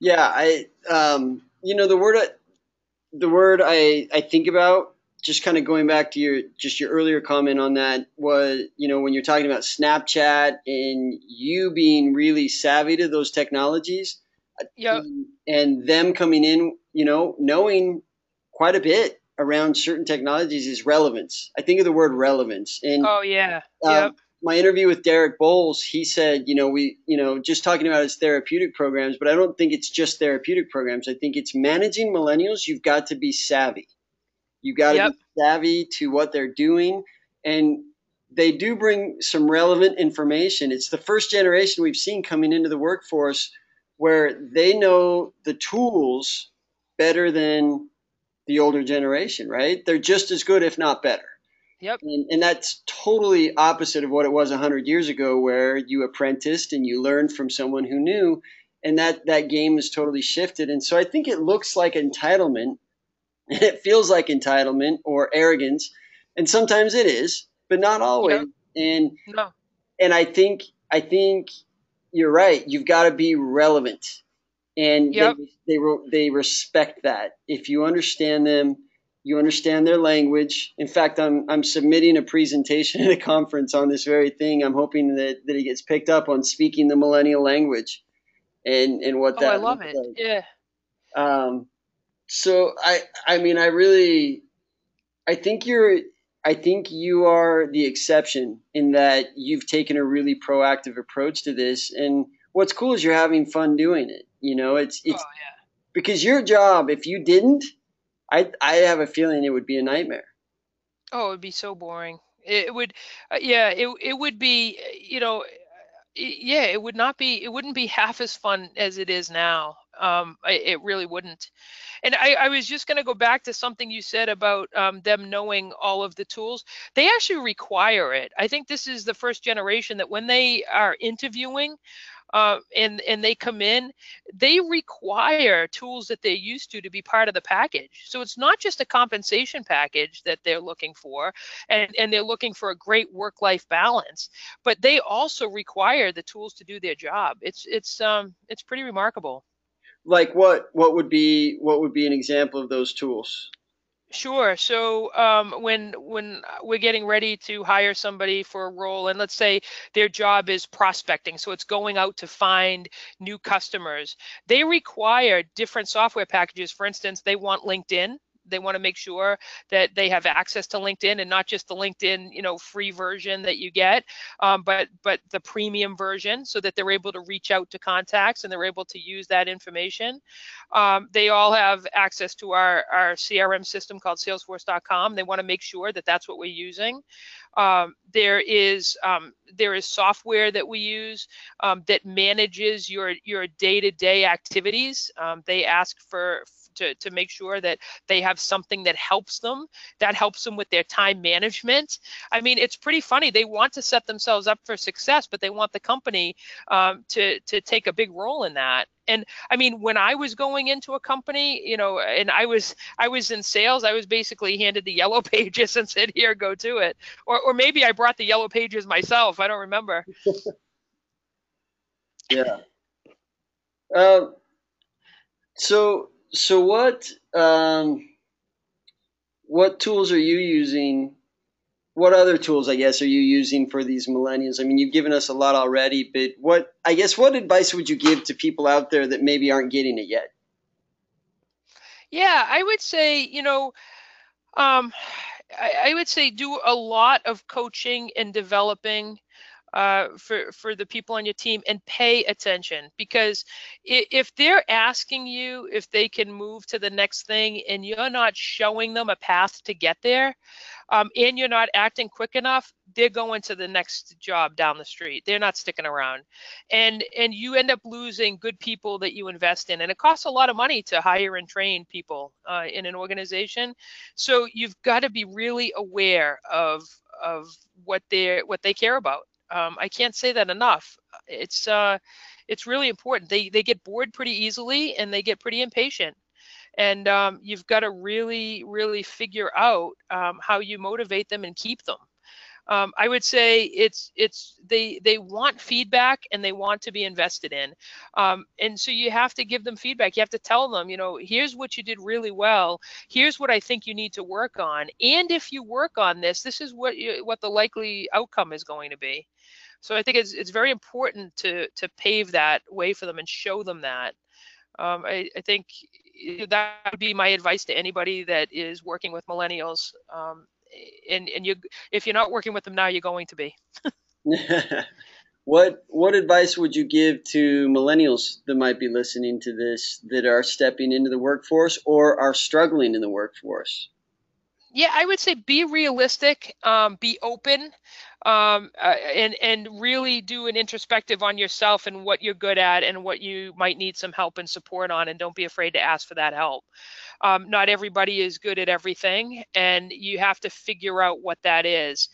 S1: Yeah, I um, you know the word the word I I think about just kind of going back to your just your earlier comment on that was you know when you're talking about Snapchat and you being really savvy to those technologies
S2: yeah
S1: and them coming in you know knowing quite a bit around certain technologies is relevance. I think of the word relevance and
S2: oh yeah
S1: uh,
S2: yep
S1: my interview with Derek Bowles, he said, you know, we, you know, just talking about his therapeutic programs, but I don't think it's just therapeutic programs. I think it's managing millennials. You've got to be savvy. You got to
S2: Yep.
S1: be savvy to what they're doing, and they do bring some relevant information. It's the first generation we've seen coming into the workforce where they know the tools better than the older generation. Right? They're just as good, if not better.
S2: yep
S1: And, and that's totally opposite of what it was 100 years ago, where you apprenticed and you learned from someone who knew. And that, that game has totally shifted. And so I think it looks like entitlement, and it feels like entitlement or arrogance. And sometimes it is, but not always. And
S2: no
S1: and I think I think you're right. You've got to be relevant. and yep. they, they they respect that. If you understand them, you understand their language. In fact, I'm I'm submitting a presentation at a conference on this very thing. I'm hoping that that it gets picked up on speaking the millennial language, and and what
S2: oh,
S1: that.
S2: I love it. Like. Yeah.
S1: Um, so I I mean I really, I think you're I think you are the exception in that you've taken a really proactive approach to this. And what's cool is you're having fun doing it. You know, it's it's oh, yeah. because your job. If you didn't, I I have a feeling it would be a nightmare.
S2: Oh, it would be so boring. It would, uh, yeah, it it would be. You know, yeah, it would not be. It wouldn't be half as fun as it is now. Um, it really wouldn't. And I, I was just going to go back to something you said about um, them knowing all of the tools. They actually require it. I think this is the first generation that when they are interviewing, uh, and and they come in, they require tools that they're used to to be part of the package. So it's not just a compensation package that they're looking for, and and they're looking for a great work-life balance, but they also require the tools to do their job. It's it's um it's pretty remarkable
S1: like what what would be what would be an example of those tools?
S2: Sure. So um, when when we're getting ready to hire somebody for a role, and let's say their job is prospecting, so it's going out to find new customers, they require different software packages. For instance, they want LinkedIn they want to make sure that they have access to LinkedIn and not just the LinkedIn, you know, free version that you get, um, but but the premium version, so that they're able to reach out to contacts and they're able to use that information. Um, they all have access to our our CRM system called Salesforce.com. They want to make sure that that's what we're using. Um, there is um, there is software that we use um, that manages your your day-to-day activities. Um, they ask for to, to make sure that they have something that helps them, that helps them with their time management. I mean, it's pretty funny. They want to set themselves up for success, but they want the company um, to, to take a big role in that. And i mean when i was going into a company you know and i was i was in sales i was basically handed the yellow pages and said here go to it. Or, or maybe i brought the yellow pages myself. I don't remember.
S1: Yeah. Um, so so what um, what tools are you using? What other tools, I guess, are you using for these millennials? I mean, you've given us a lot already, but what I guess what advice would you give to people out there that maybe aren't getting it yet?
S2: Yeah, I would say, you know, um, I, I would say do a lot of coaching and developing uh, for for the people on your team and pay attention because if they're asking you if they can move to the next thing and you're not showing them a path to get there um, and you're not acting quick enough they're going to the next job down the street. They're not sticking around. And and you end up losing good people that you invest in. And it costs a lot of money to hire and train people uh, in an organization. So you've got to be really aware of of what they what they care about um, I can't say that enough. It's uh, it's really important. They they get bored pretty easily and they get pretty impatient, and um, you've got to really really figure out um, how you motivate them and keep them um, I would say it's it's they they want feedback and they want to be invested in, um, and so you have to give them feedback. You have to tell them, you know, here's what you did really well. Here's what I think you need to work on, and if you work on this, this is what you, what the likely outcome is going to be. So I think it's it's very important to to pave that way for them and show them that. Um, I, I, think that would be my advice to anybody that is working with millennials. Um, and and you if you're not working with them now, you're going to be.
S1: what what advice would you give to millennials that might be listening to this that are stepping into the workforce or are struggling in the workforce?
S2: Yeah, I would say be realistic, um, be open, um, uh, and and really do an introspective on yourself and what you're good at and what you might need some help and support on, and don't be afraid to ask for that help um, not everybody is good at everything, and you have to figure out what that is.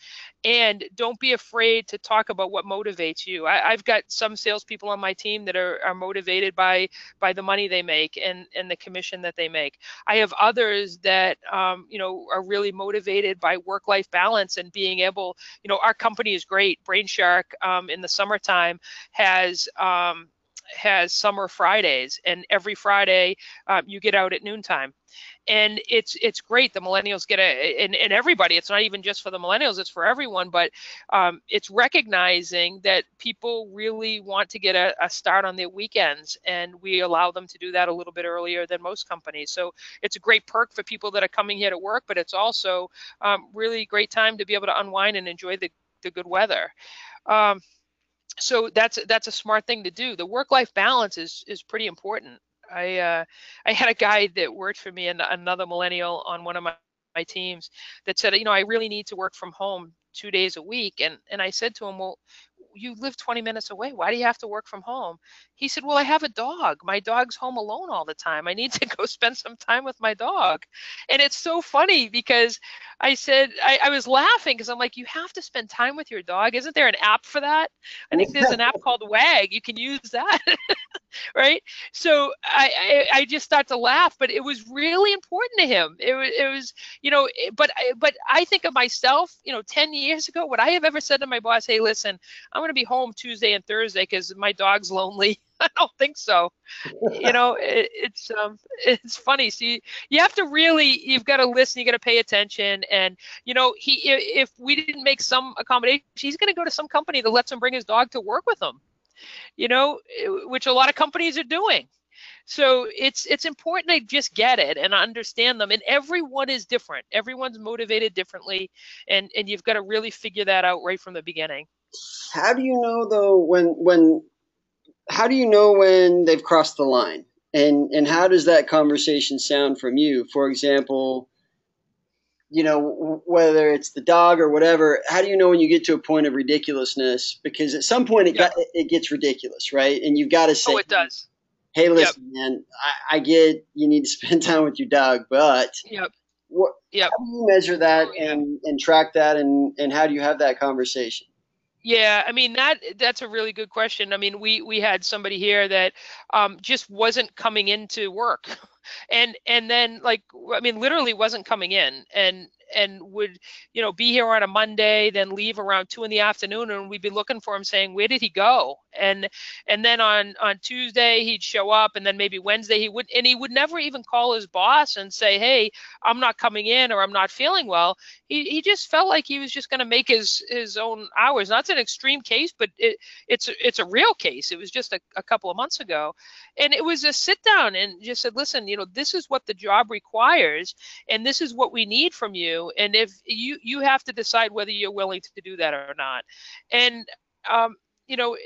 S2: And don't be afraid to talk about what motivates you. I, have got some salespeople on my team that are, are motivated by by the money they make and and the commission that they make. I have others that um, you know are really motivated by work-life balance and being able. You know, our company is great. Brainshark um, in the summertime has um, has summer Fridays, and every Friday um, you get out at noontime. And it's it's great the millennials get a and, and everybody it's not even just for the millennials it's for everyone but um, it's recognizing that people really want to get a, a, start on their weekends and we allow them to do that a little bit earlier than most companies. So it's a great perk for people that are coming here to work but it's also um, really great time to be able to unwind and enjoy the, the good weather. Um, so that's that's a smart thing to do the work life balance is is pretty important I uh, I had a guy that worked for me and another millennial on one of my, my teams that said, you know, I really need to work from home two days a week. And and I said to him, well, you live 20 minutes away. Why do you have to work from home? He said, Well, I have a dog. My dog's home alone all the time. I need to go spend some time with my dog. And it's so funny because I said, I, I was laughing because I'm like, You have to spend time with your dog. Isn't there an app for that? I think there's an app called Wag. You can use that. right. So I, I, I just start to laugh, but it was really important to him. It was, it was, you know, but, but I think of myself, you know, 10 years ago, would I have ever said to my boss, Hey, listen, I'm going to be home Tuesday and Thursday because my dog's lonely. I don't think so. you know, it, it's um, it's funny. So you, you have to really, you've got to listen. You got to pay attention. And you know, he if we didn't make some accommodation, he's going to go to some company that lets him bring his dog to work with him. You know, eh, which a lot of companies are doing. So it's it's important to just get it and understand them. And everyone is different. Everyone's motivated differently, and and you've got to really figure that out right from the beginning.
S1: How do you know though when when how do you know when they've crossed the line? And and how does that conversation sound from you? For example, you know whether it's the dog or whatever. How do you know when you get to a point of ridiculousness? Because at some point it got, it gets ridiculous, right? And you've got to say,
S2: "Oh, it does."
S1: Hey, listen, yep. man. I, I, get you need to spend time with your dog, but
S2: yep.
S1: What, yep. how do you measure that oh, yeah. and, and track that and, and how do you have that conversation?
S2: Yeah, I mean that that's a really good question. I mean, we we had somebody here that um, just wasn't coming into work, and and then like I mean, literally wasn't coming in, and and would you know be here on a monday then leave around two in the afternoon and we'd be looking for him saying where did he go? And and then on on tuesday he'd show up and then maybe wednesday he would and he would never even call his boss and say hey i'm not coming in or i'm not feeling well. He, he just felt like he was just going to make his his own hours. That's an extreme case but it it's it's a real case. It was just a, a couple of months ago. And it was a sit down and just said listen you know this is what the job requires and this is what we need from you and if you you have to decide whether you're willing to do that or not. And um, you know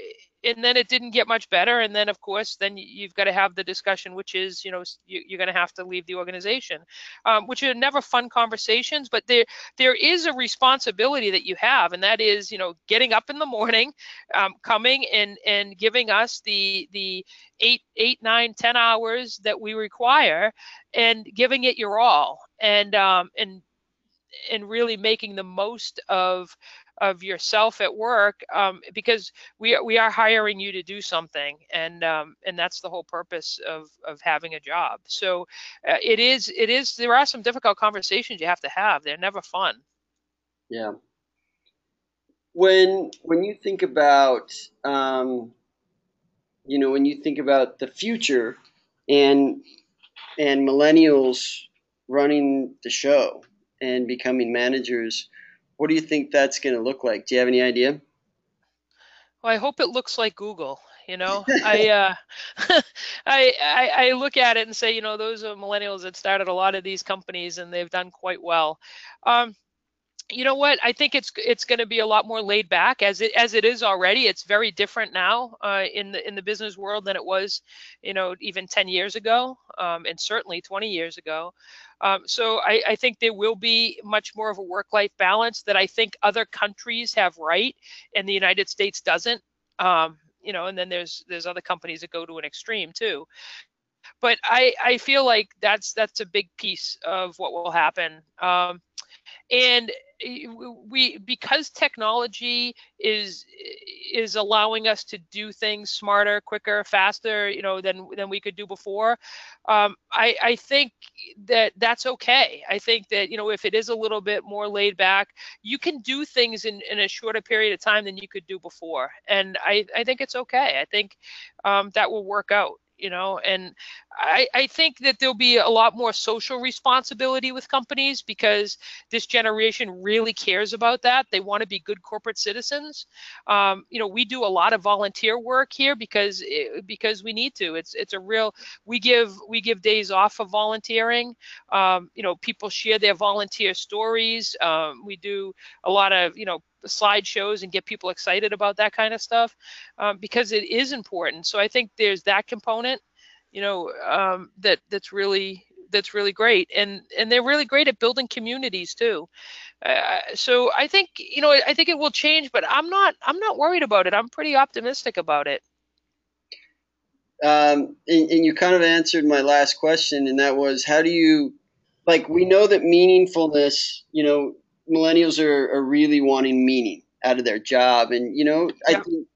S2: and then it didn't get much better and then of course then you've got to have the discussion which is you know you, are going to have to leave the organization um, which are never fun conversations but there there is a responsibility that you have and that is you know getting up in the morning um, coming and and giving us the the eight eight nine ten hours that we require and giving it your all. And um, and and really making the most of of yourself at work um, because we we are hiring you to do something and um, and that's the whole purpose of of having a job. So uh, it is it is there are some difficult conversations you have to have. They're never fun.
S1: Yeah. When when you think about um, you know when you think about the future and and millennials running the show and becoming managers. What do you think that's going to look like? Do you have any idea?
S2: Well, I hope it looks like Google. You know, I, uh, I, I I look at it and say, you know, those are millennials that started a lot of these companies and they've done quite well. Um, you know what i think it's it's going to be a lot more laid back as it as it is already it's very different now uh, in the in the business world than it was you know even 10 years ago um, and certainly 20 years ago um, so I, I, think there will be much more of a work-life balance that I think other countries have right, and the United States doesn't. Um, you know, and then there's there's other companies that go to an extreme too. But I I feel like that's that's a big piece of what will happen. Um, and we because technology is is allowing us to do things smarter quicker faster you know than than we could do before um, I, I think that that's okay. I think that you know if it is a little bit more laid back you can do things in, in a shorter period of time than you could do before. And i, I think it's okay. I think um, that will work out you know and I, I think that there'll be a lot more social responsibility with companies because this generation really cares about that. They want to be good corporate citizens. Um, you know we do a lot of volunteer work here because it, eh, because we need to. It's it's a real we give we give days off of volunteering. Um, you know people share their volunteer stories. Um, we do a lot of you know slideshows and get people excited about that kind of stuff um, because it is important. So I think there's that component, you know, um, that that's really that's really great, and and they're really great at building communities too. Uh, so I think you know I think it will change, but I'm not I'm not worried about it. I'm pretty optimistic about it.
S1: Um, and, and you kind of answered my last question, and that was how do you like we know that meaningfulness, you know, millennials are, are really wanting meaning out of their job. And, you know, yep. I think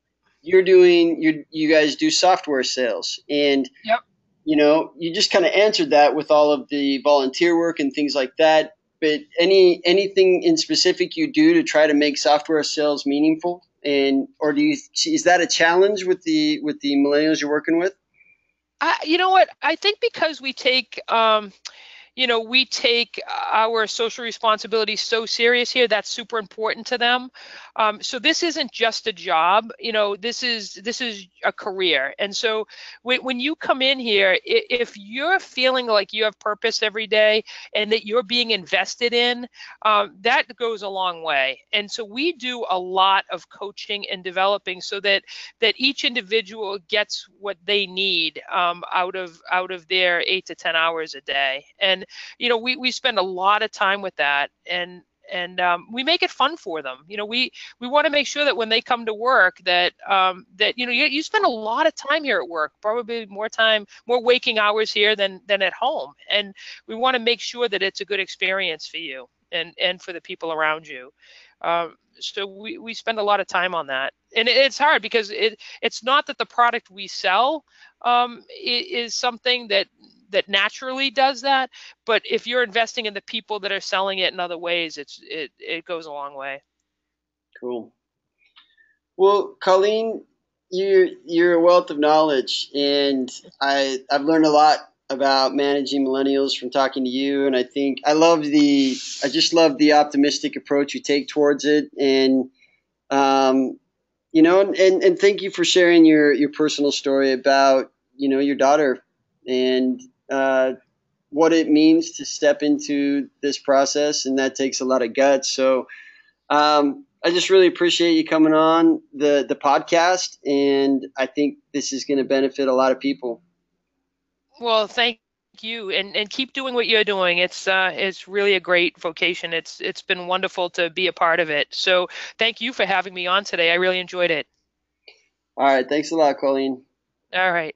S1: you're doing, you you guys do software sales. And,
S2: yep.
S1: you know, you just kind of answered that with all of the volunteer work and things like that. But any anything in specific you do to try to make software sales meaningful, and or do you is that a challenge with the with the millennials you're working with?
S2: I, you know what? I think because we take um, you know, we take our social responsibility so serious here. That's super important to them. Um, so this isn't just a job. You know, this is this is a career. And so when, when you come in here, if you're feeling like you have purpose every day and that you're being invested in, um, that goes a long way. And so we do a lot of coaching and developing so that that each individual gets what they need um, out of out of their eight to ten hours a day. And you know we we spend a lot of time with that and and um, we make it fun for them. You know, we we want to make sure that when they come to work, that um, that you know you, you spend a lot of time here at work, probably more time, more waking hours here than than at home, and we want to make sure that it's a good experience for you and and for the people around you. Um, so we, we spend a lot of time on that, and it, it's hard because it it's not that the product we sell um, is something that that naturally does that. But if you're investing in the people that are selling it in other ways, it's it it goes a long way.
S1: Cool. Well, Colleen, you're you're a wealth of knowledge, and I I've learned a lot about managing millennials from talking to you, and I think I love the I just love the optimistic approach you take towards it, and um, you know, and and thank you for sharing your your personal story about you know your daughter and uh, what it means to step into this process, and that takes a lot of guts. So um, I just really appreciate you coming on the the podcast, and I think this is going to benefit a lot of people.
S2: Well, thank you and and keep doing what you're doing. It's uh it's really a great vocation. It's it's been wonderful to be a part of it. So thank you for having me on today. I really enjoyed it.
S1: All right thanks a lot colleen.
S2: All right